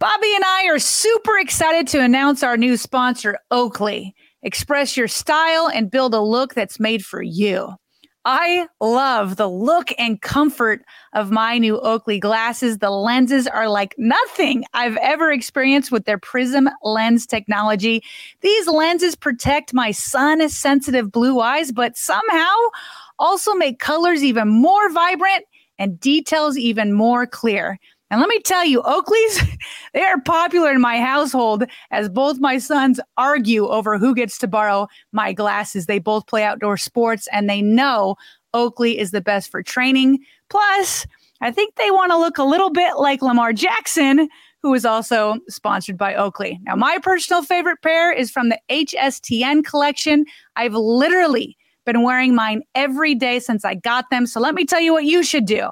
Bobby and I are super excited to announce our new sponsor, Oakley. Express your style and build a look that's made for you. I love the look and comfort of my new Oakley glasses. The lenses are like nothing I've ever experienced with their Prism lens technology. These lenses protect my sun sensitive blue eyes, but somehow also make colors even more vibrant and details even more clear. And let me tell you, Oakleys, they are popular in my household as both my sons argue over who gets to borrow my glasses. They both play outdoor sports and they know Oakley is the best for training. Plus, I think they want to look a little bit like Lamar Jackson, who is also sponsored by Oakley. Now, my personal favorite pair is from the HSTN collection. I've literally been wearing mine every day since I got them. So let me tell you what you should do.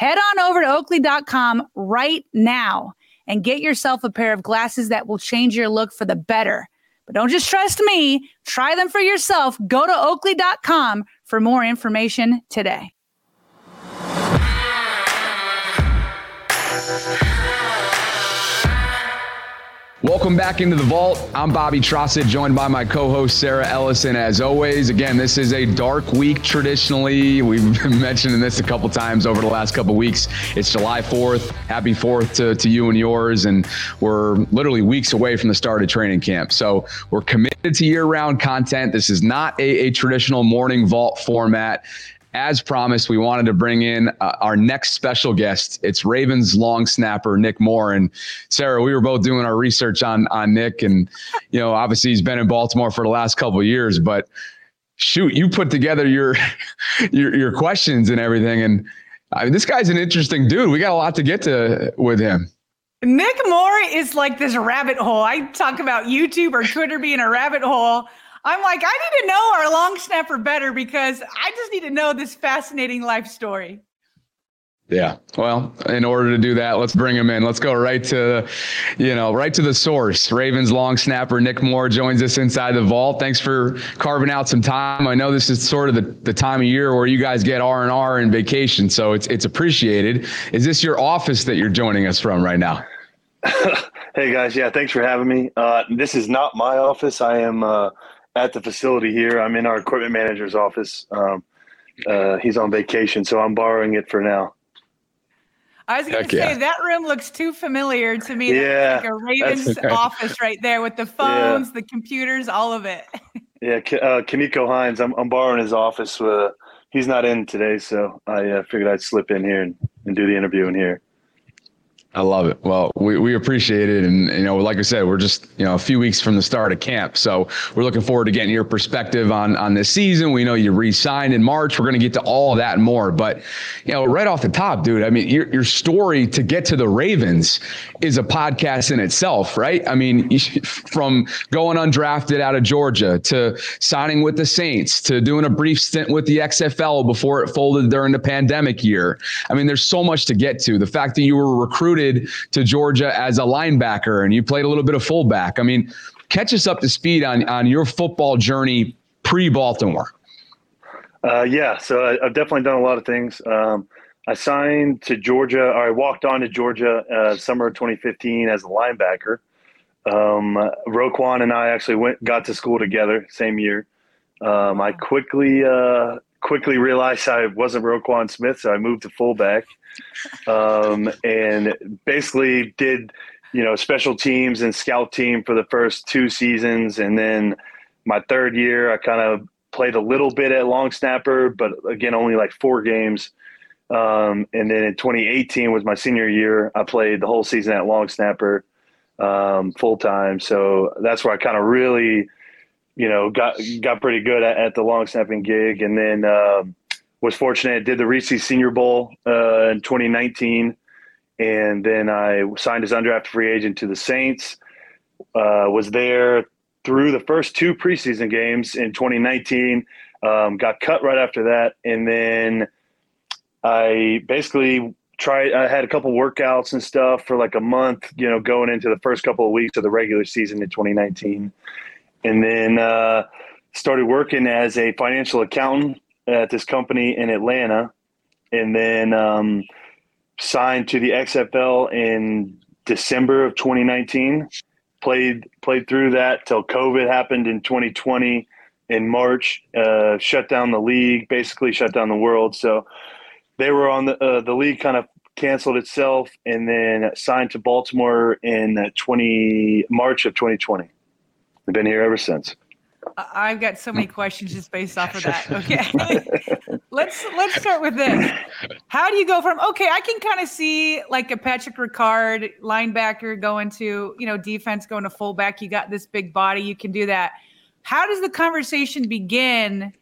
Head on over to oakley.com right now and get yourself a pair of glasses that will change your look for the better. But don't just trust me, try them for yourself. Go to oakley.com for more information today. Welcome back into the vault. I'm Bobby Trosset, joined by my co-host Sarah Ellison. As always, again, this is a dark week traditionally. We've been mentioning this a couple times over the last couple weeks. It's July 4th. Happy 4th to, to you and yours. And we're literally weeks away from the start of training camp. So we're committed to year-round content. This is not a, a traditional morning vault format as promised, we wanted to bring in uh, our next special guest. It's Ravens long snapper Nick Moore and Sarah. We were both doing our research on on Nick, and you know, obviously he's been in Baltimore for the last couple years. But shoot, you put together your your, your questions and everything, and I mean, this guy's an interesting dude. We got a lot to get to with him. Nick Moore is like this rabbit hole. I talk about YouTube or Twitter being a rabbit hole. I'm like, I need to know our long snapper better because I just need to know this fascinating life story. Yeah. Well, in order to do that, let's bring him in. Let's go right to, you know, right to the source. Ravens long snapper Nick Moore joins us inside the vault. Thanks for carving out some time. I know this is sort of the, the time of year where you guys get R and R and vacation, so it's it's appreciated. Is this your office that you're joining us from right now? hey guys, yeah, thanks for having me. Uh, this is not my office. I am. Uh, at the facility here. I'm in our equipment manager's office. Um, uh, he's on vacation, so I'm borrowing it for now. I was going to say yeah. that room looks too familiar to me. Yeah, like a Ravens okay. office right there with the phones, yeah. the computers, all of it. yeah, uh, Kinico Hines. I'm, I'm borrowing his office. Uh, he's not in today, so I uh, figured I'd slip in here and, and do the interview in here. I love it. Well, we, we appreciate it. And, you know, like I said, we're just, you know, a few weeks from the start of camp. So we're looking forward to getting your perspective on, on this season. We know you re-signed in March. We're going to get to all of that and more. But, you know, right off the top, dude, I mean, your, your story to get to the Ravens is a podcast in itself, right? I mean, from going undrafted out of Georgia to signing with the Saints to doing a brief stint with the XFL before it folded during the pandemic year. I mean, there's so much to get to. The fact that you were recruited recruited to Georgia as a linebacker and you played a little bit of fullback. I mean, catch us up to speed on, on your football journey pre Baltimore. Uh, yeah, so I, have definitely done a lot of things. Um, I signed to Georgia, or I walked on to Georgia uh, summer of 2015 as a linebacker. Um, Roquan and I actually went got to school together same year. Um, I quickly uh, quickly realized I wasn't Roquan Smith, so I moved to fullback, um, and basically did you know special teams and scout team for the first two seasons, and then my third year I kind of played a little bit at long snapper, but again only like four games. Um, and then in 2018 was my senior year. I played the whole season at long snapper um, full time. So that's where I kind of really you know, got got pretty good at, at the long snapping gig, and then um, was fortunate. Did the Reese Senior Bowl uh, in 2019, and then I signed as undrafted free agent to the Saints. Uh, was there through the first two preseason games in 2019. Um, got cut right after that, and then I basically tried. I had a couple workouts and stuff for like a month. You know, going into the first couple of weeks of the regular season in 2019 and then uh, started working as a financial accountant at this company in Atlanta, and then um, signed to the XFL in December of 2019. Played played through that till COVID happened in 2020 in March. Uh, shut down the league, basically shut down the world. So they were on the uh, the league kind of canceled itself and then signed to Baltimore in 20 March of 2020. I've been here ever since. I've got so many questions just based off of that. Okay. let's let's start with this. How do you go from okay, I can kind of see like a Patrick Ricard linebacker going to, you know, defense going to fullback. You got this big body, you can do that. How does the conversation begin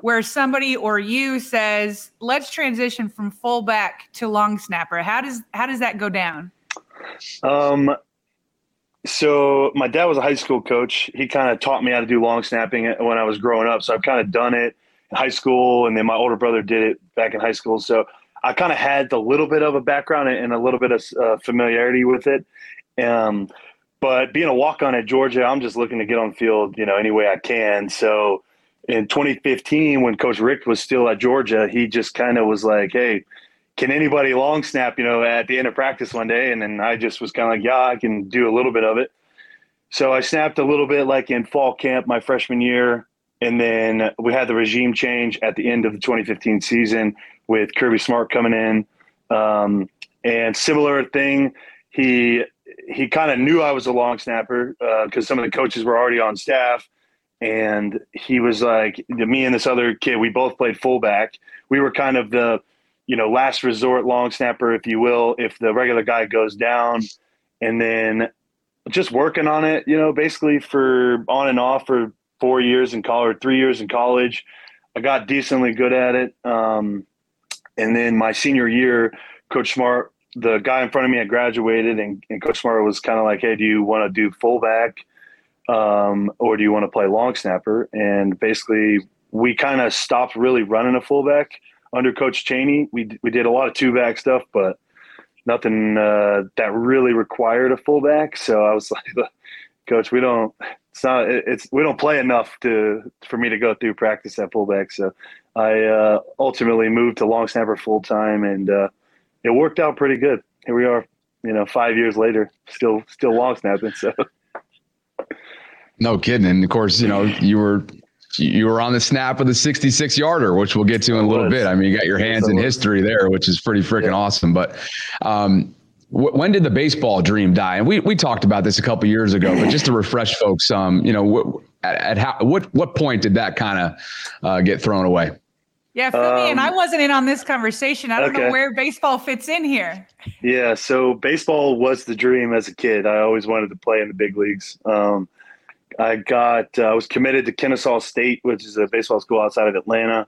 where somebody or you says, "Let's transition from fullback to long snapper"? How does how does that go down? Um so my dad was a high school coach. He kind of taught me how to do long snapping when I was growing up. So I've kind of done it in high school, and then my older brother did it back in high school. So I kind of had a little bit of a background and a little bit of uh, familiarity with it. Um, but being a walk on at Georgia, I'm just looking to get on field, you know, any way I can. So in 2015, when Coach Richt was still at Georgia, he just kind of was like, "Hey, can anybody long snap?" You know, at the end of practice one day, and then I just was kind of like, "Yeah, I can do a little bit of it." So I snapped a little bit, like in fall camp my freshman year, and then we had the regime change at the end of the 2015 season with Kirby Smart coming in, um, and similar thing. He he kind of knew I was a long snapper because uh, some of the coaches were already on staff and he was like me and this other kid we both played fullback we were kind of the you know last resort long snapper if you will if the regular guy goes down and then just working on it you know basically for on and off for four years in college three years in college i got decently good at it um, and then my senior year coach smart the guy in front of me had graduated and, and coach smart was kind of like hey do you want to do fullback um, or do you want to play long snapper? And basically, we kind of stopped really running a fullback under Coach Chaney, We we did a lot of two back stuff, but nothing uh, that really required a fullback. So I was like, Coach, we don't. It's not. It's we don't play enough to for me to go through practice at fullback. So I uh, ultimately moved to long snapper full time, and uh, it worked out pretty good. Here we are, you know, five years later, still still long snapping. So. No kidding. And of course, you know, you were you were on the snap of the 66 yarder, which we'll get to in a little bit. I mean, you got your hands in history there, which is pretty freaking awesome. But um, when did the baseball dream die? And we we talked about this a couple years ago, but just to refresh folks, um, you know, at, at how what what point did that kind of uh, get thrown away? Yeah, fill um, me in. I wasn't in on this conversation. I don't okay. know where baseball fits in here. Yeah, so baseball was the dream as a kid. I always wanted to play in the big leagues. Um, I got uh, I was committed to Kennesaw State, which is a baseball school outside of Atlanta,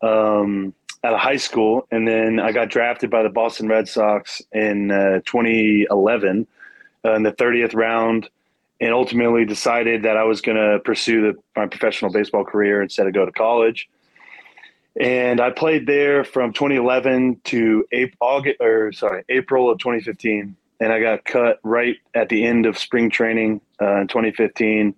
um, at a high school, and then I got drafted by the Boston Red Sox in uh, 2011 uh, in the 30th round, and ultimately decided that I was going to pursue the, my professional baseball career instead of go to college. And I played there from 2011 to April, August, or sorry, April of 2015 and I got cut right at the end of spring training uh, in 2015.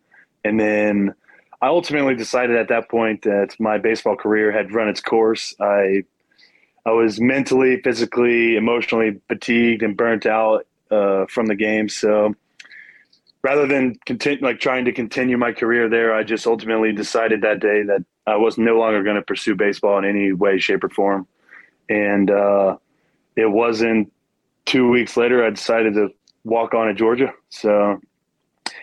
And then I ultimately decided at that point that my baseball career had run its course. I I was mentally, physically, emotionally fatigued and burnt out uh, from the game. So rather than continue, like trying to continue my career there, I just ultimately decided that day that I was no longer going to pursue baseball in any way, shape, or form. And uh, it wasn't two weeks later, I decided to walk on at Georgia. So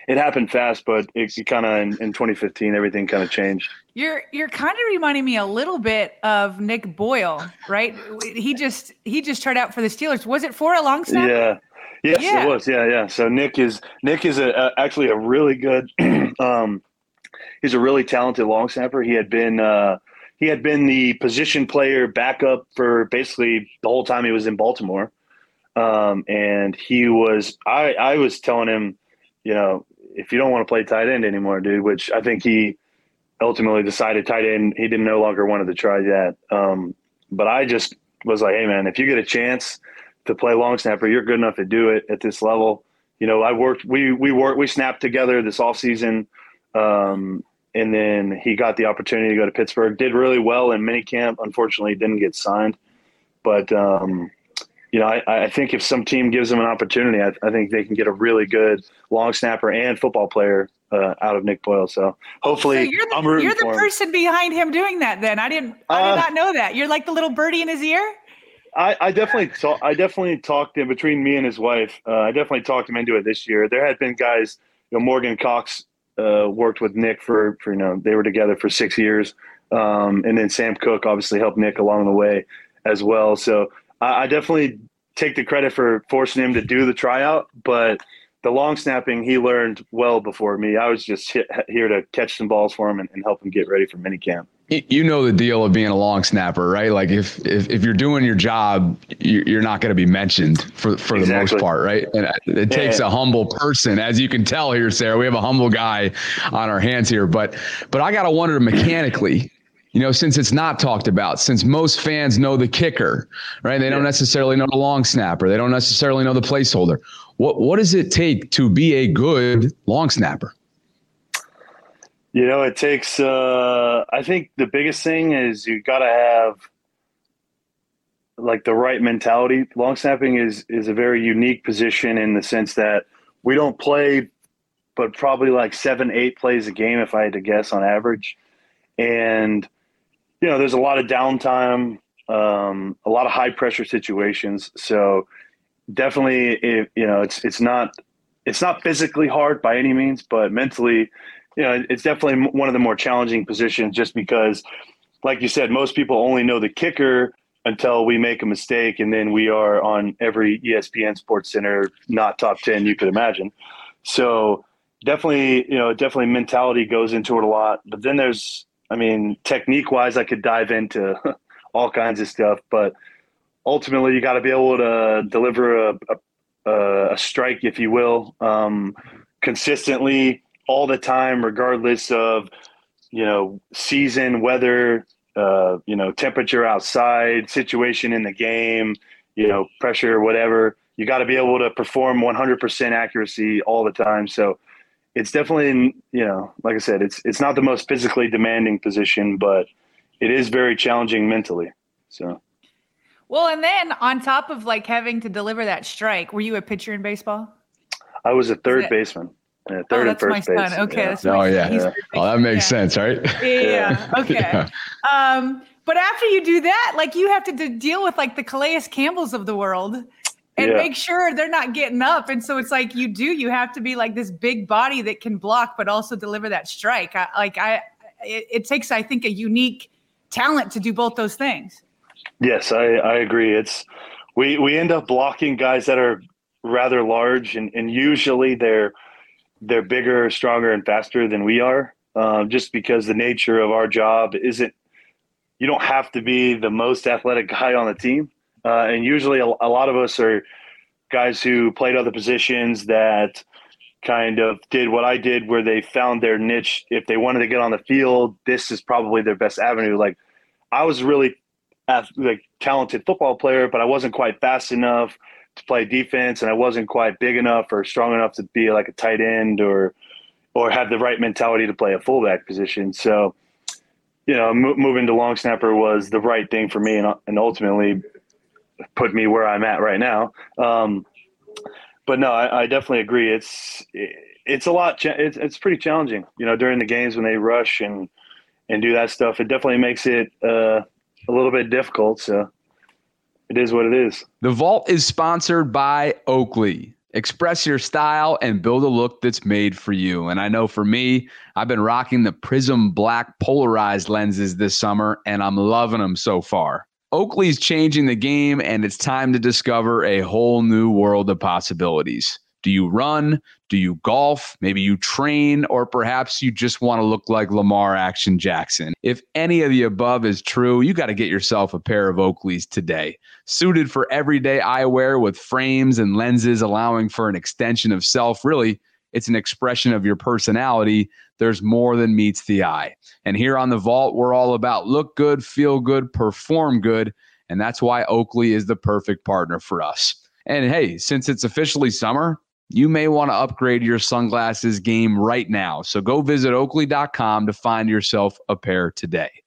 it happened fast, but it, it kind of in, in, 2015, everything kind of changed. You're you're kind of reminding me a little bit of Nick Boyle, right? He just he just tried out for the Steelers. Was it for a long snap? Yeah. Yes, yeah. it was. Yeah, yeah. So Nick is Nick is a, a actually a really good. um, he's a really talented long snapper. He had been uh, he had been the position player backup for basically the whole time he was in Baltimore. Um, and he was, I, I was telling him, you know, if you don't want to play tight end anymore, dude, which I think he ultimately decided tight end, he didn't no longer wanted to try that. Um, but I just was like, hey, man, if you get a chance to play long snapper, you're good enough to do it at this level. You know, I worked, we, we worked, we snapped together this off season. Um, and then he got the opportunity to go to Pittsburgh, did really well in minicamp. Unfortunately, didn't get signed. But, um, you know, I, I think if some team gives them an opportunity, I, I think they can get a really good long snapper and football player uh, out of Nick Boyle. So hopefully, so you're the, I'm rooting you're the person behind him doing that. Then I didn't, I did uh, not know that. You're like the little birdie in his ear. I, I definitely, talk, I definitely talked in between me and his wife. Uh, I definitely talked him into it this year. There had been guys, you know, Morgan Cox uh, worked with Nick for, for, you know, they were together for six years, um, and then Sam Koch obviously helped Nick along the way as well. So I, I definitely take the credit for forcing him to do the tryout, but the long snapping he learned well before me. I was just hit, here to catch some balls for him and, and help him get ready for minicamp. You know the deal of being a long snapper, right? Like if if, if you're doing your job, you're not going to be mentioned for for exactly. the most part, right? And it takes yeah. a humble person, as you can tell here, Sarah. We have a humble guy on our hands here, but but I got to wonder mechanically you know, since it's not talked about, since most fans know the kicker, right? They don't necessarily know the long snapper. They don't necessarily know the placeholder. What what does it take to be a good long snapper? You know, it takes. Uh, I think the biggest thing is you got to have like the right mentality. Long snapping is is a very unique position in the sense that we don't play, but probably like seven, eight plays a game, if I had to guess, on average. And you know, there's a lot of downtime, um, a lot of high pressure situations. So definitely, you know, it's it's not it's not physically hard by any means, but mentally, you know, it's definitely one of the more challenging positions just because, like you said, most people only know the kicker until we make a mistake, and then we are on every ESPN Sports Center, not top ten you could imagine. So definitely, you know, definitely mentality goes into it a lot. But then there's I mean, technique wise, I could dive into all kinds of stuff, but ultimately, you got to be able to deliver a, a, a strike, if you will, um, consistently all the time, regardless of you know season, weather, uh, you know temperature outside, situation in the game, you know pressure, whatever. You got to be able to perform 100% accuracy all the time. So it's definitely you know like i said it's it's not the most physically demanding position but it is very challenging mentally so well and then on top of like having to deliver that strike were you a pitcher in baseball i was a third baseman yeah, third oh, that's and first my son. Okay, yeah. that's my oh yeah, yeah. oh that makes yeah. sense, right? Yeah. okay. Um, but after you do that, like you have to d- deal with like the Calais Campbells of the world, and yeah. make sure they're not getting up. And so it's like you do, you have to be like this big body that can block, but also deliver that strike. I, like I, it, it, takes, I think, a unique talent to do both those things. Yes, I, I agree. It's we we end up blocking guys that are rather large, and, and usually they're they're bigger, stronger, and faster than we are. Um, just because the nature of our job isn't, you don't have to be the most athletic guy on the team uh, and usually, a, a lot of us are guys who played other positions that kind of did what I did, where they found their niche. If they wanted to get on the field, this is probably their best avenue. Like I was really like talented football player, but I wasn't quite fast enough to play defense, and I wasn't quite big enough or strong enough to be like a tight end or or have the right mentality to play a fullback position. So, you know, moving to long snapper was the right thing for me, and, and ultimately put me where I'm at right now. Um, but no, I, I, definitely agree. It's it's a lot. It's it's pretty challenging. You know, during the games when they rush and and do that stuff, it definitely makes it uh, a little bit difficult. So it is what it is. The Vault is sponsored by Oakley. Express your style and build a look that's made for you. And I know for me, I've been rocking the Prism Black polarized lenses this summer, and I'm loving them so far. Oakley's changing the game, and it's time to discover a whole new world of possibilities. Do you run? Do you golf? Maybe you train, or perhaps you just want to look like Lamar Action Jackson. If any of the above is true, you got to get yourself a pair of Oakleys today. Suited for everyday eyewear with frames and lenses allowing for an extension of self, really it's an expression of your personality. There's more than meets the eye. And here on the Vault, we're all about look good, feel good, perform good. And that's why Oakley is the perfect partner for us. And hey, since it's officially summer, you may want to upgrade your sunglasses game right now. So go visit oakley.com to find yourself a pair today.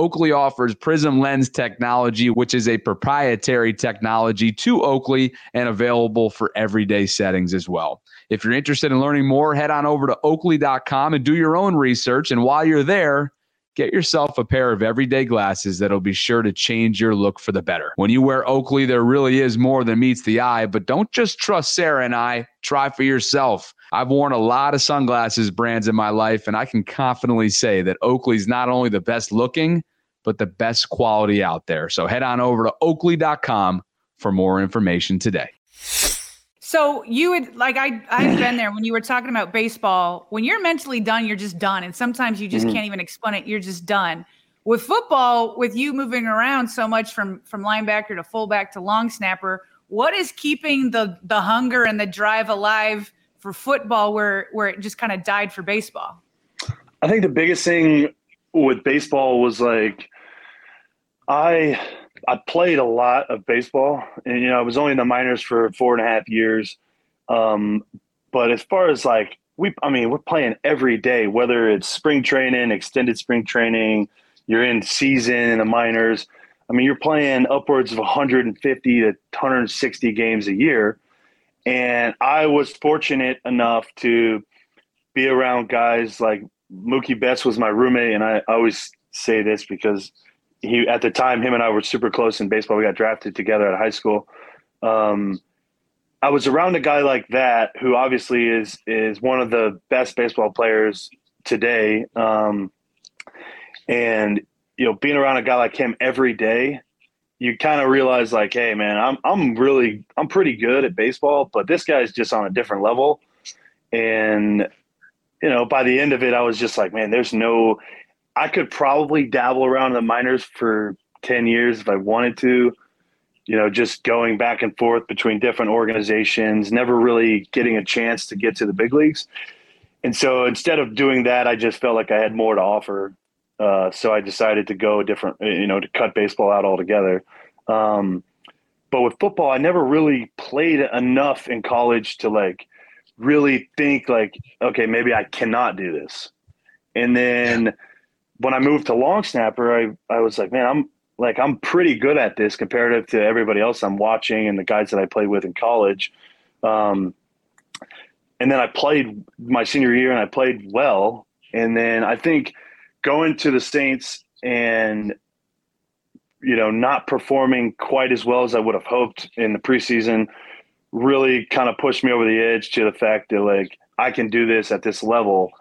Oakley offers Prism Lens technology, which is a proprietary technology to Oakley and available for everyday settings as well. If you're interested in learning more, head on over to oakley.com and do your own research. And while you're there, get yourself a pair of everyday glasses that'll be sure to change your look for the better. When you wear Oakley, there really is more than meets the eye, but don't just trust Sarah and I. Try for yourself. I've worn a lot of sunglasses brands in my life, and I can confidently say that Oakley's not only the best looking, but the best quality out there. So head on over to oakley.com for more information today. So you would like I I've been there when you were talking about baseball. When you're mentally done, you're just done, and sometimes you just mm-hmm. can't even explain it. You're just done. With football, with you moving around so much from from linebacker to fullback to long snapper, what is keeping the the hunger and the drive alive for football where where it just kind of died for baseball? I think the biggest thing with baseball was like I I played a lot of baseball, and you know I was only in the minors for four and a half years. Um, but as far as like we, I mean, we're playing every day, whether it's spring training, extended spring training, you're in season in the minors. I mean, you're playing upwards of 150 to 160 games a year. And I was fortunate enough to be around guys like Mookie Betts was my roommate, and I always say this because he at the time him and I were super close in baseball. We got drafted together at high school. Um, I was around a guy like that who obviously is is one of the best baseball players today. Um, and you know, being around a guy like him every day, you kind of realize like, hey man, I'm I'm really I'm pretty good at baseball, but this guy's just on a different level. And you know, by the end of it, I was just like, man, there's no I could probably dabble around the minors for 10 years if I wanted to, you know, just going back and forth between different organizations, never really getting a chance to get to the big leagues. And so instead of doing that, I just felt like I had more to offer. Uh, so I decided to go a different, you know, to cut baseball out altogether. Um, but with football, I never really played enough in college to like really think like, okay, maybe I cannot do this. And then, when I moved to long snapper, I, I was like, man, I'm like, I'm pretty good at this comparative to everybody else I'm watching and the guys that I played with in college. Um, and then I played my senior year and I played well. And then I think going to the Saints and, you know, not performing quite as well as I would have hoped in the preseason really kind of pushed me over the edge to the fact that like I can do this at this level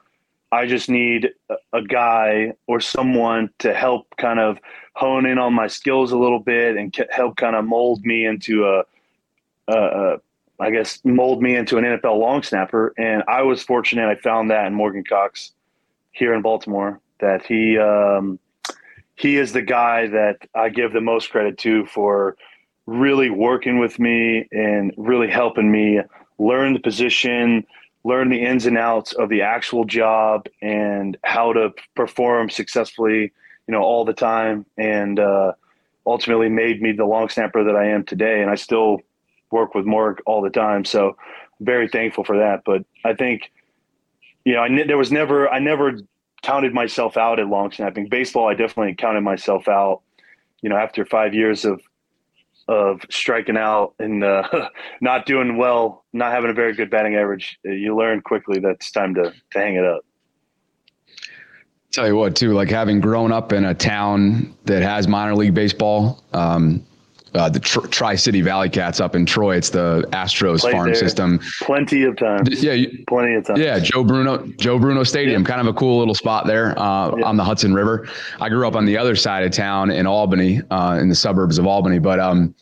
I just need a guy or someone to help kind of hone in on my skills a little bit and help kind of mold me into a, I guess mold me into an NFL long snapper. And I was fortunate I found that in Morgan Cox here in Baltimore that he um, he is the guy that I give the most credit to for really working with me and really helping me learn the position, learn the ins and outs of the actual job and how to perform successfully, you know, all the time. And uh, ultimately made me the long snapper that I am today. And I still work with Morg all the time. So very thankful for that. But I think, you know, I, there was never, I never counted myself out at long snapping. Baseball, I definitely counted myself out, you know, after five years of of striking out and uh, not doing well, not having a very good batting average, you learn quickly that it's time to, to hang it up. Tell you what, too, like having grown up in a town that has minor league baseball, um, uh, the Tri City Valley Cats up in Troy. It's the Astros Played farm there. system. Plenty of times. Yeah, plenty of times. Yeah, Joe Bruno, Joe Bruno Stadium, yeah. kind of a cool little spot there uh, yeah. on the Hudson River. I grew up on the other side of town in Albany, uh, in the suburbs of Albany. But um,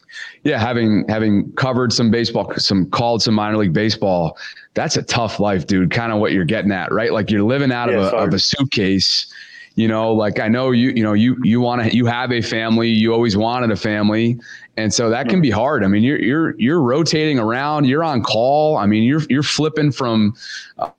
yeah, having having covered some baseball, some called some minor league baseball, that's a tough life, dude. Kind of what you're getting at, right? Like you're living out yeah, of, a, of a suitcase you know like i know you you know you you want to you have a family you always wanted a family and so that can be hard. I mean, you're you're you're rotating around. You're on call. I mean, you're you're flipping from,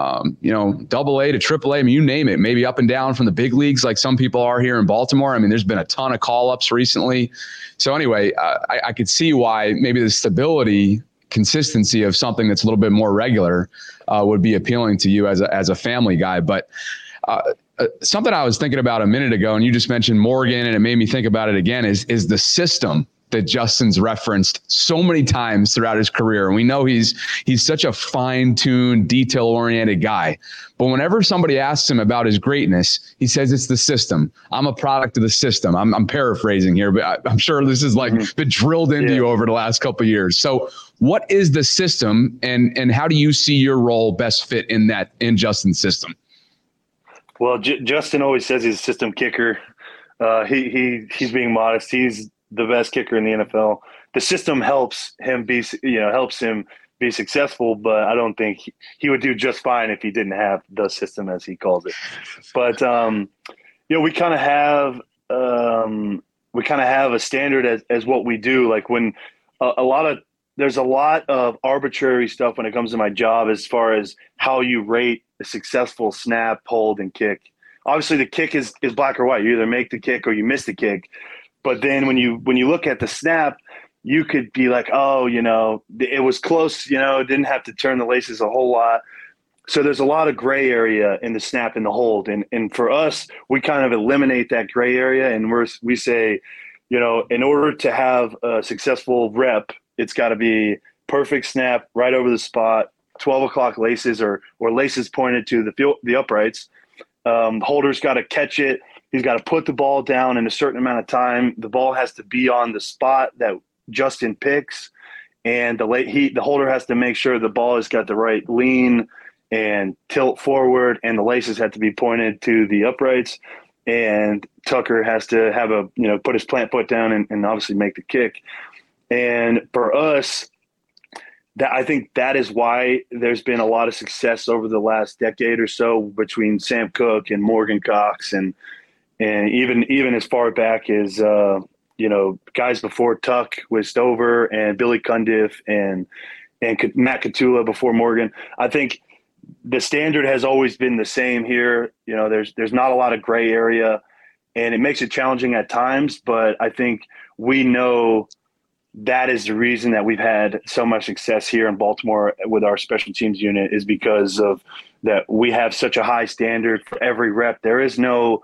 um, you know, double A to triple A. I mean, you name it. Maybe up and down from the big leagues, like some people are here in Baltimore. I mean, there's been a ton of call ups recently. So anyway, uh, I, I could see why maybe the stability, consistency of something that's a little bit more regular uh, would be appealing to you as a as a family guy. But uh, uh, something I was thinking about a minute ago, and you just mentioned Morgan, and it made me think about it again. Is is the system that Justin's referenced so many times throughout his career. And we know he's he's such a fine-tuned, detail-oriented guy. But whenever somebody asks him about his greatness, he says it's the system. I'm a product of the system. I'm, I'm paraphrasing here, but I, am sure this is like mm-hmm. been drilled into yeah. you over the last couple years. So what is the system and and how do you see your role best fit in that in Justin's system? Well, J- Justin always says he's a system kicker. Uh, he he he's being modest. He's the best kicker in the NFL. The system helps him be, you know, helps him be successful, but I don't think he, he would do just fine if he didn't have the system, as he calls it. But um, you know, we kind of have um, we kind of have a standard as, as what we do. Like when a, a lot of there's a lot of arbitrary stuff when it comes to my job as far as how you rate a successful snap, hold, and kick. Obviously, the kick is, is black or white. You either make the kick or you miss the kick. But then when you when you look at the snap, you could be like, oh, you know, it was close. You know, didn't have to turn the laces a whole lot. So there's a lot of gray area in the snap and the hold, and and for us, we kind of eliminate that gray area, and we're we say, you know, in order to have a successful rep, it's got to be perfect snap right over the spot, 12 o'clock laces or or laces pointed to the field, the uprights. Um, holder's got to catch it He's got to put the ball down in a certain amount of time. The ball has to be on the spot that Justin picks, and the late he the holder has to make sure the ball has got the right lean and tilt forward, and the laces have to be pointed to the uprights. And Tucker has to have a you know put his plant foot down and, and obviously make the kick. And for us, that I think that is why there's been a lot of success over the last decade or so between Sam Koch and Morgan Cox and and even even as far back as uh, you know guys before Tuck with Stover and Billy Cundiff and and Matt Katula before Morgan. I think the standard has always been the same here. You know, there's there's not a lot of gray area, and it makes it challenging at times. But I think we know that is the reason that we've had so much success here in Baltimore with our special teams unit is because of that we have such a high standard for every rep. There is no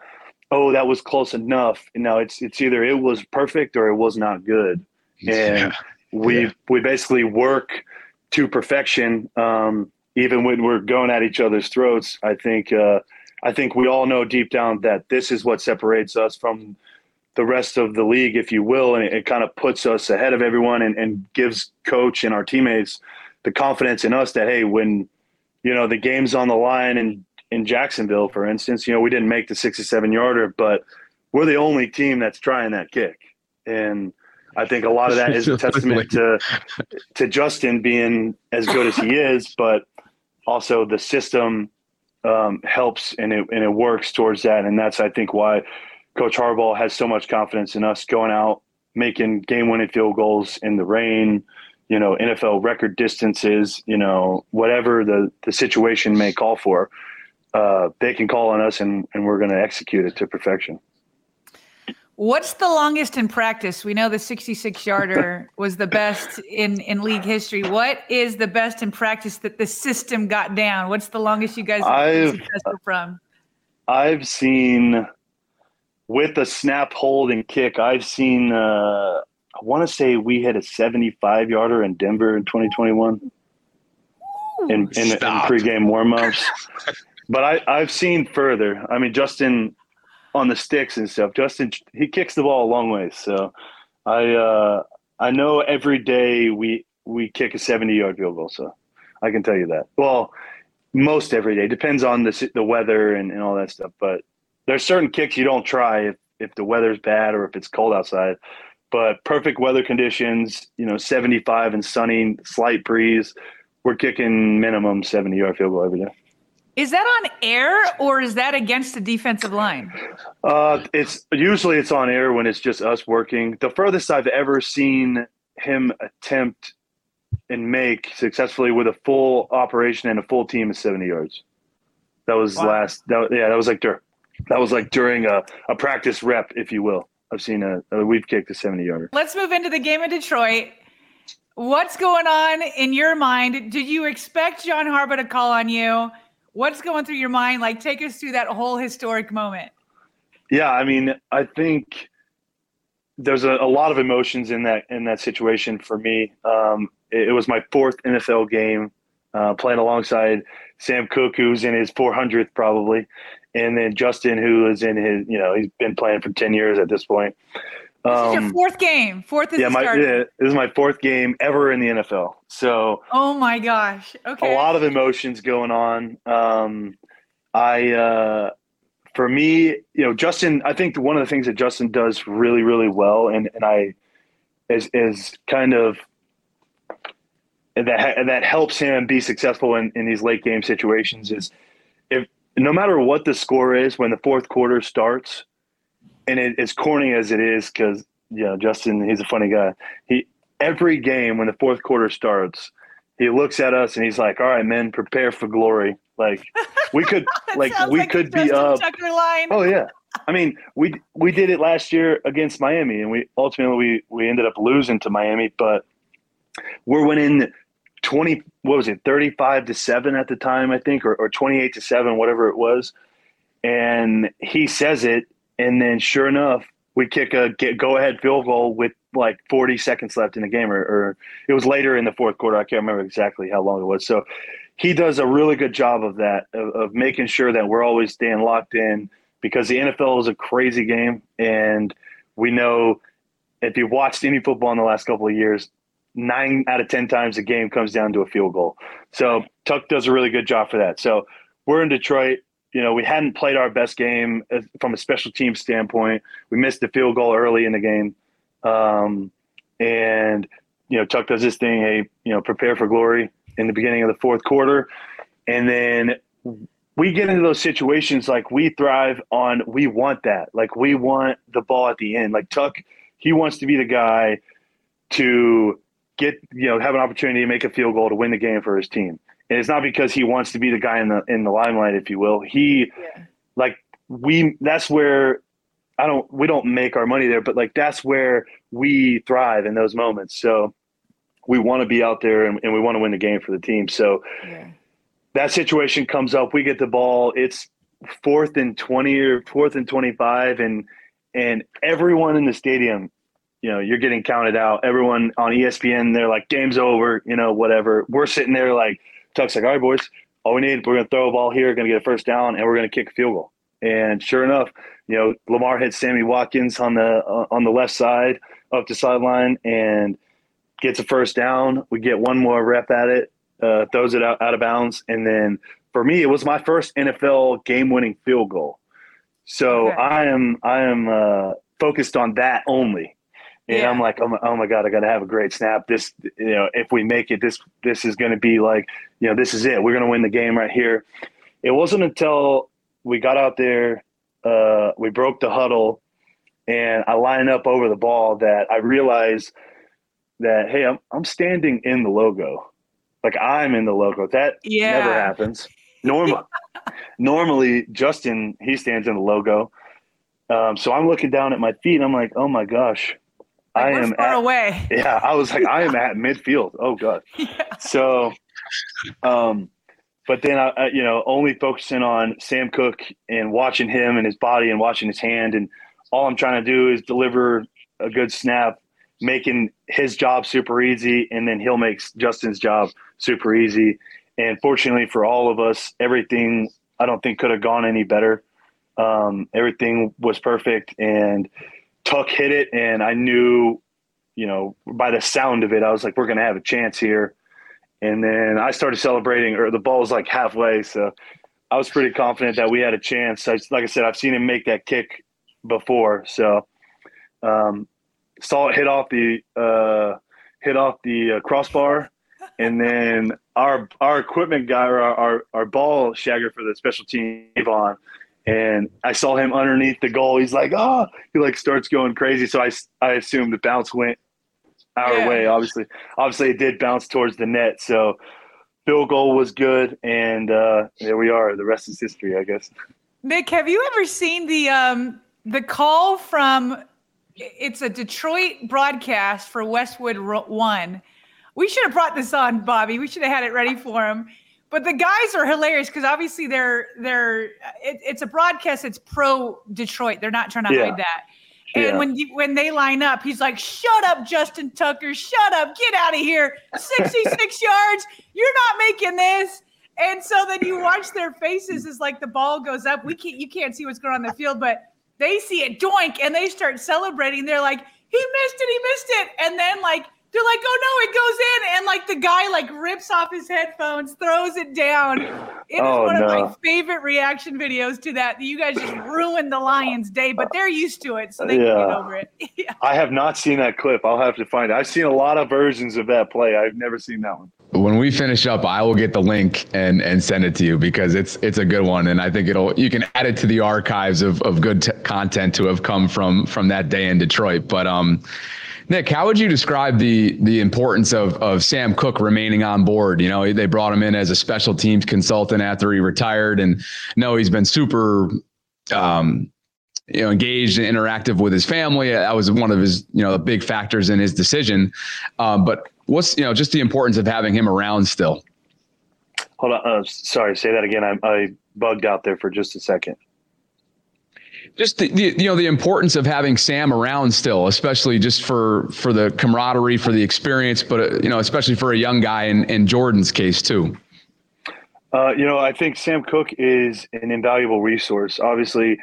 oh, that was close enough. You know, it's it's either it was perfect or it was not good, and yeah. we yeah. we basically work to perfection. Um, even when we're going at each other's throats, I think uh, I think we all know deep down that this is what separates us from the rest of the league, if you will, and it, it kind of puts us ahead of everyone and, and gives coach and our teammates the confidence in us that hey, when you know the game's on the line and in Jacksonville, for instance, you know, we didn't make the 67 yarder, but we're the only team that's trying that kick. And I think a lot of that is a testament to to Justin being as good as he is, but also the system um, helps and it and it works towards that. And that's I think why Coach Harbaugh has so much confidence in us going out, making game winning field goals in the rain, you know, NFL record distances, you know, whatever the, the situation may call for uh, they can call on us and, and we're going to execute it to perfection. What's the longest in practice? We know the 66 yarder was the best in, in league history. What is the best in practice that the system got down? What's the longest you guys have successful from? I've seen with a snap, hold, and kick. I've seen. Uh, I want to say we had a 75 yarder in Denver in 2021 in, in, in pregame warmups. But I, I've seen further. I mean, Justin on the sticks and stuff. Justin he kicks the ball a long way. So I uh, I know every day we we kick a seventy yard field goal. So I can tell you that. Well, most every day depends on the the weather and, and all that stuff. But there's certain kicks you don't try if if the weather's bad or if it's cold outside. But perfect weather conditions, you know, 75 and sunny, slight breeze, we're kicking minimum 70 yard field goal every day. Is that on air or is that against the defensive line? Uh, it's usually it's on air when it's just us working. The furthest I've ever seen him attempt and make successfully with a full operation and a full team is 70 yards. That was wow. last. That, yeah, that was like dur- that was like during a, a practice rep, if you will. I've seen a, a we've kicked a 70 yarder. Let's move into the game of Detroit. What's going on in your mind? Did you expect John Harbaugh to call on you? What's going through your mind? Like, take us through that whole historic moment. Yeah, I mean, I think there's a, a lot of emotions in that in that situation for me. Um, it, it, was my fourth NFL game, uh, playing alongside Sam Koch, who's in his 400th probably, and then Justin, who is in his, you know, he's been playing for 10 years at this point. Um, this is your um, fourth game. Fourth is yeah, my yeah, this is my fourth game ever in the NFL. So oh my gosh, okay, a lot of emotions going on. Um, I uh, for me, you know, Justin. I think one of the things that Justin does really, really well, and and I is is kind of and that and that helps him be successful in, in these late game situations is if no matter what the score is when the fourth quarter starts, and it, as corny as it is, because you know Justin, he's a funny guy. He every game when the fourth quarter starts, he looks at us and he's like, "All right, men, prepare for glory." Like we could, like we like could be up. Oh yeah, I mean we we did it last year against Miami, and we ultimately we we ended up losing to Miami, but we're winning 20 what was it 35 to 7 at the time i think or, or 28 to 7 whatever it was. And he says it and then sure enough we kick a get, go ahead field goal with like 40 seconds left in the game or, or, it was later in the fourth quarter. I can't remember exactly how long it was. So he does a really good job of that of, of making sure that we're always staying locked in because the nfl is a crazy game and we know if you've watched any football in the last couple of years nine out of 10 times the game comes down to a field goal. So Tuck does a really good job for that. So we're in Detroit. You know, we hadn't played our best game uh, from a special team standpoint. We missed the field goal early in the game. Um, and, you know, Tuck does this thing, hey, you know, prepare for glory in the beginning of the fourth quarter. And then we get into those situations like we thrive on, we want that. Like we want the ball at the end. Like Tuck, he wants to be the guy to get you know have an opportunity to make a field goal to win the game for his team. And it's not because he wants to be the guy in the in the limelight, if you will. He yeah. like we that's where I don't we don't make our money there, but like that's where we thrive in those moments. So we want to be out there and, and we want to win the game for the team. So yeah. that situation comes up, we get the ball, it's fourth and twenty or fourth and twenty five and and everyone in the stadium you know, you're getting counted out. Everyone on ESPN, they're like, game's over, you know, whatever. We're sitting there like, Tuck's like, all right, boys, all we need, we're going to throw a ball here, going to get a first down, and we're going to kick a field goal. And sure enough, you know, Lamar hits Sammy Watkins on the uh, on the left side of the sideline and gets a first down. We get one more rep at it, uh, throws it out, out of bounds, and then for me, it was my first NFL game-winning field goal. So okay. I am I am uh, focused on that only and yeah. I'm like, oh my, oh my god, I got to have a great snap. This, you know, if we make it, this this is going to be like, you know, this is it. We're going to win the game right here. It wasn't until we got out there, uh, we broke the huddle, and I line up over the ball that I realized that hey, I'm I'm standing in the logo, like I'm in the logo. That yeah. never happens. Normal, normally Justin he stands in the logo. Um, so I'm looking down at my feet. And I'm like, oh my gosh, like I am far at, away. Yeah, I was like, I am at midfield. Oh god. Yeah. So, um, but then I, I, you know, only focusing on Sam Koch and watching him and his body and watching his hand, and all I'm trying to do is deliver a good snap, making his job super easy, and then he'll make Justin's job super easy. And fortunately for all of us, everything I don't think could have gone any better. Um, everything was perfect, and Tuck hit it, and I knew, you know, by the sound of it, I was like, we're going to have a chance here. And then I started celebrating, or the ball was like halfway. So I was pretty confident that we had a chance. I, like I said, I've seen him make that kick before. So um, saw it hit off the uh, hit off the uh, crossbar, and then our our equipment guy, or our, our, our ball shagger for the special team, Yvonne, and I saw him underneath the goal. He's like, oh, he like starts going crazy. So I, I assumed the bounce went our yeah. way. Obviously, obviously it did bounce towards the net. So field goal was good, and uh, there we are. The rest is history, I guess. Nick, have you ever seen the um, the call from? It's a Detroit broadcast for Westwood One. We should have brought this on, Bobby. We should have had it ready for him but the guys are hilarious because obviously they're they're it, it's a broadcast. It's pro Detroit. They're not trying to yeah. hide that. And yeah. when you, when they line up, he's like, "Shut up, Justin Tucker! Shut up! Get out of here! Sixty-six yards! You're not making this!" And so then you watch their faces as like the ball goes up. We can't you can't see what's going on in the field, but they see it doink and they start celebrating. They're like, "He missed it! He missed it!" And then like they're like, oh no, it goes in, and like the guy like rips off his headphones, throws it down. It is one no. of my favorite reaction videos to that. You guys just ruined the Lions' day, but they're used to it, so they yeah. can get over it. yeah. I have not seen that clip. I'll have to find it. I've seen a lot of versions of that play. I've never seen that one. When we finish up, I will get the link and and send it to you because it's it's a good one, and I think it'll you can add it to the archives of of good t- content to have come from from that day in Detroit. But um Nick, how would you describe the the importance of of Sam Koch remaining on board? You know, they brought him in as a special teams consultant after he retired, and no, he's been super, um, you know, engaged and interactive with his family. That was one of his, you know, the big factors in his decision. Um, but what's you know just the importance of having him around still? Hold on, uh, sorry, say that again. I, I bugged out there for just a second just the, the, you know the importance of having Sam around still, especially just for for the camaraderie, for the experience, but uh, you know especially for a young guy in, in Jordan's case too. Uh, you know, I think Sam Koch is an invaluable resource. Obviously,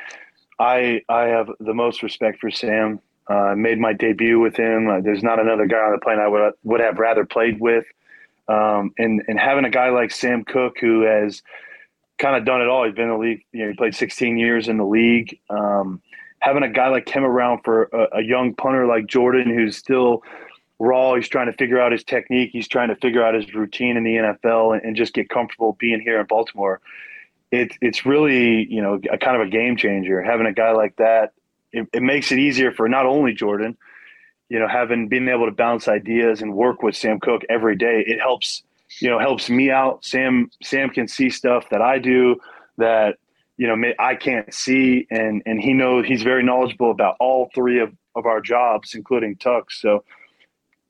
I I have the most respect for Sam. Uh, I uh, made my debut with him. Uh, there's not another guy on the plane I would would have rather played with. Um, and and having a guy like Sam Koch who has kind of done it all. He's been in the league. You know, he played 16 years in the league. Um, having a guy like him around for a, a, young punter like Jordan, who's still raw. He's trying to figure out his technique. He's trying to figure out his routine in the NFL and, and just get comfortable being here in Baltimore. It, it's really, you know, a kind of a game changer. Having a guy like that, it, it makes it easier for not only Jordan, you know, having being able to bounce ideas and work with Sam Koch every day. It helps you know helps me out. Sam Sam can see stuff that I do that you know I can't see, and and he knows he's very knowledgeable about all three of of our jobs, including Tuck. So.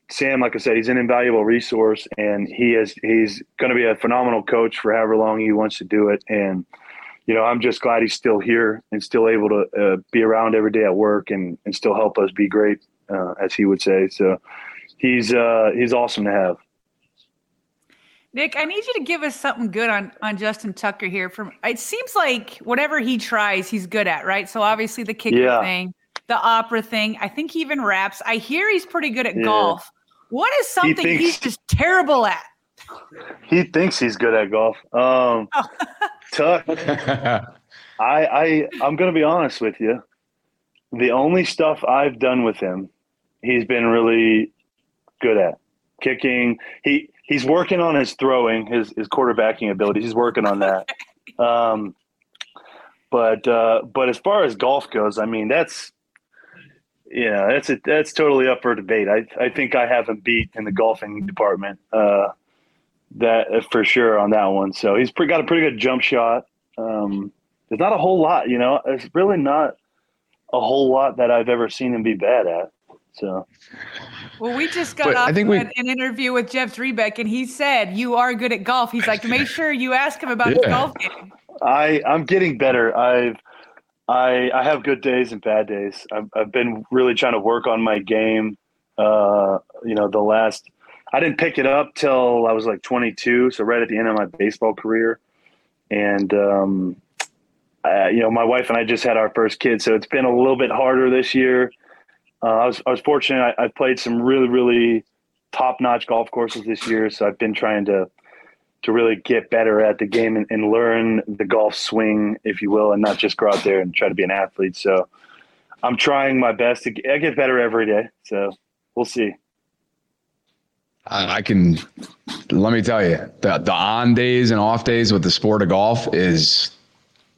Sam, like I said, he's an invaluable resource, and he is he's going to be a phenomenal coach for however long he wants to do it. And you know, I'm just glad he's still here and still able to uh, be around every day at work and and still help us be great, uh, as he would say. So he's uh, he's awesome to have. Nick, I need you to give us something good on on Justin Tucker here. From it seems like whatever he tries, he's good at, right? So obviously the kicker yeah. thing, the opera thing. I think he even raps. I hear he's pretty good at yeah. golf. What is something he thinks, he's just terrible at? He thinks he's good at golf. Um, oh. Tuck, I, I I'm gonna be honest with you. The only stuff I've done with him, he's been really good at kicking. He he's working on his throwing, his his quarterbacking abilities. He's working on that. Um, but uh, but as far as golf goes, I mean that's yeah, that's a, that's totally up for debate. I I think I have him beat in the golfing department. Uh, that uh, for sure on that one. So he's pretty, got a pretty good jump shot. Um, there's not a whole lot, you know. It's really not a whole lot that I've ever seen him be bad at. So, well, we just got off I think we, an, interview with Jeff Zrebiec, and he said you are good at golf. He's like, make sure you ask him about yeah. his golf game. I I'm getting better. I've I I have good days and bad days. I've I've been really trying to work on my game. Uh, you know, the last I didn't pick it up till I was like 22, so right at the end of my baseball career, and um, I, you know, my wife and I just had our first kid, so it's been a little bit harder this year uh, I was I was fortunate. I, I played some really really top notch golf courses this year, so I've been trying to to really get better at the game and, and, learn the golf swing, if you will, and not just go out there and try to be an athlete. So I'm trying my best to get, I get better every day. So we'll see. I can let me tell you the the on days and off days with the sport of golf is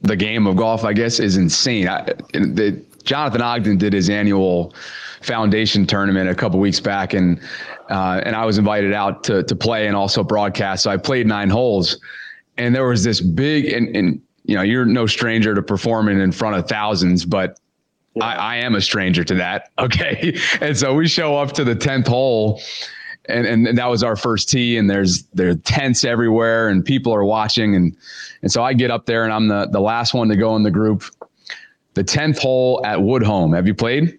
the game of golf. I guess is insane. I, the, Jonathan Ogden did his annual foundation tournament a couple weeks back, and uh, and I was invited out to to play and also broadcast. So I played nine holes, and there was this big and and you know you're no stranger to performing in front of thousands, but I, I am a stranger to that. Okay, and so we show up to the tenth hole, and, and that was our first tee and there's there tents everywhere and people are watching and and so I get up there and I'm the the last one to go in the group. The tenth hole at Woodholme. Have you played?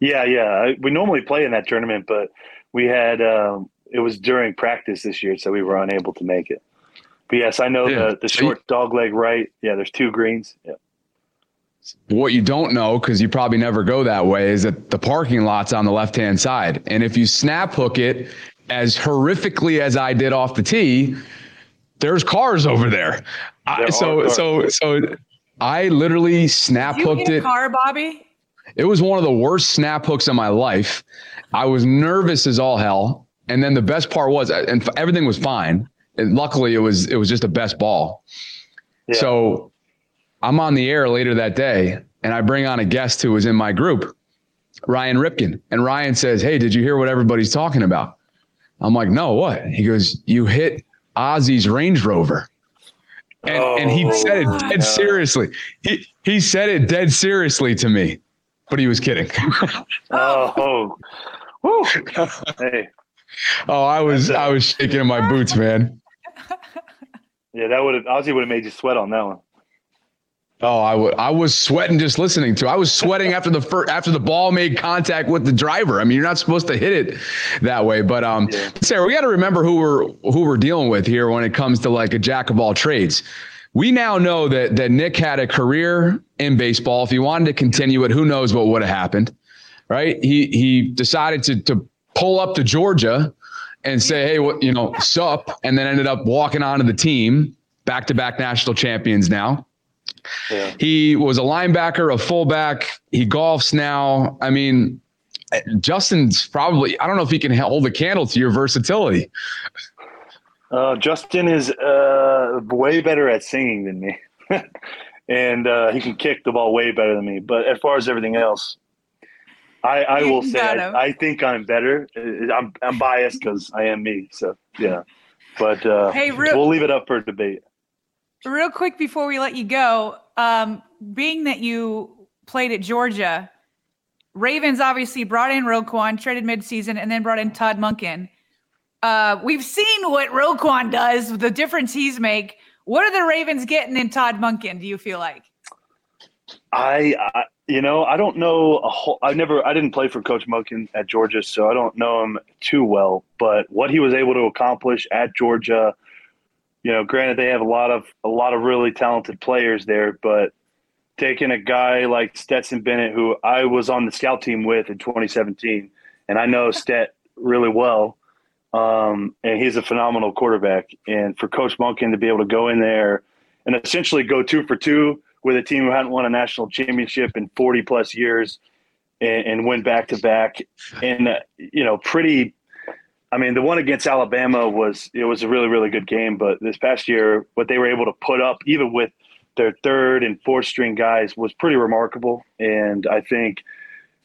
Yeah, yeah. We normally play in that tournament, but we had um, it was during practice this year, so we were unable to make it. But yes, I know yeah. the the short dog leg right. Yeah, there's two greens. Yeah. What you don't know, because you probably never go that way, is that the parking lot's on the left hand side. And if you snap hook it as horrifically as I did off the tee, there's cars over there. there so so so I literally snap hooked it. Car, Bobby. It was one of the worst snap hooks of my life. I was nervous as all hell, and then the best part was, uh, and everything was fine. And luckily, it was it was just a best ball. Yeah. So I'm on the air later that day, and I bring on a guest who was in my group, Ryan Ripken, and Ryan says, "Hey, did you hear what everybody's talking about?" I'm like, "No, what?" He goes, "You hit Ozzie's Range Rover. And, oh, and he oh, said it dead seriously. He, he said it dead seriously to me, but he was kidding. oh, Woo. hey. Oh, I was uh, I was shaking in my boots, man. Yeah, that would have Ozzie would have made you sweat on that one. Oh, I, w- I was sweating just listening to. I was sweating after the fir- after the ball made contact with the driver. I mean, you're not supposed to hit it that way. But um, yeah. Sarah, we got to remember who we're who we're dealing with here when it comes to like a jack of all trades. We now know that that Nick had a career in baseball. If he wanted to continue it, who knows what would have happened, right? He he decided to to pull up to Georgia and say, hey, what you know, sup, and then ended up walking onto the team, back to back national champions now yeah. He was a linebacker, a fullback. He golfs now. I mean, Justin's probably, I don't know if he can hold a candle to your versatility. Uh, Justin is uh, way better at singing than me. and uh, he can kick the ball way better than me. But as far as everything else, I, I will say I, I, think I'm better. Uh, I'm, I'm biased because I am me. So, yeah. But uh, hey, we'll leave it up for debate. Real quick before we let you go, um, being that you played at Georgia, Ravens obviously brought in Roquan, traded midseason, and then brought in Todd Monken. Uh, we've seen what Roquan does, the difference he's make. What are the Ravens getting in Todd Monken? Do you feel like? I, I you know, I don't know a whole. I never, I didn't play for Coach Monken at Georgia, so I don't know him too well. But what he was able to accomplish at Georgia, you know, granted they have a lot of a lot of really talented players there, but taking a guy like Stetson Bennett, who I was on the scout team with in 2017, and I know Stet really well, um, and he's a phenomenal quarterback. And for Coach Monken to be able to go in there and essentially go two for two with a team who hadn't won a national championship in 40 plus years and, and win back to back, and uh, you know, pretty I mean, the one against Alabama was it was a really really good game, but this past year, what they were able to put up, even with their third and fourth string guys, was pretty remarkable. And I think,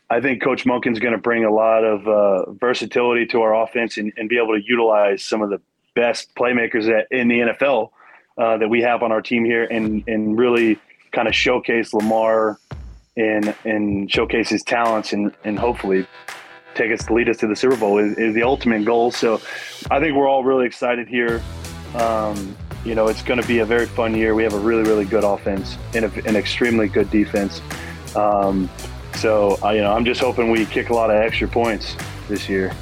I think Coach Monken's going to bring a lot of uh, versatility to our offense and, and, be able to utilize some of the best playmakers in the NFL uh, that we have on our team here, and and really kind of showcase Lamar and and showcase his talents and and hopefully take us to lead us to the Super Bowl is, is the ultimate goal. So I think we're all really excited here. Um, you know, it's going to be a very fun year. We have a really, really good offense and a, an extremely good defense. Um, so, uh, you know, I'm just hoping we kick a lot of extra points this year.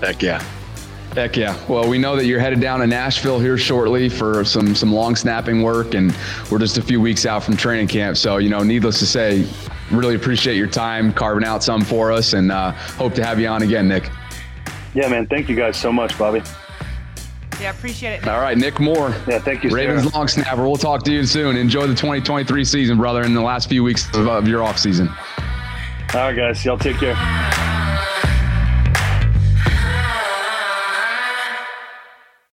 Heck yeah. Heck yeah. Well, we know that you're headed down to Nashville here shortly for some some long snapping work, and we're just a few weeks out from training camp. So, you know, needless to say, really appreciate your time carving out some for us, and uh, hope to have you on again, Nick. Yeah, man. Thank you guys so much, Bobby. Yeah, appreciate it. All right, Nick Moore. Yeah, thank you. Ravens Sarah. long snapper. We'll talk to you soon. Enjoy the 2023 season, brother, in the last few weeks of, of your off season. All right, guys. Y'all take care.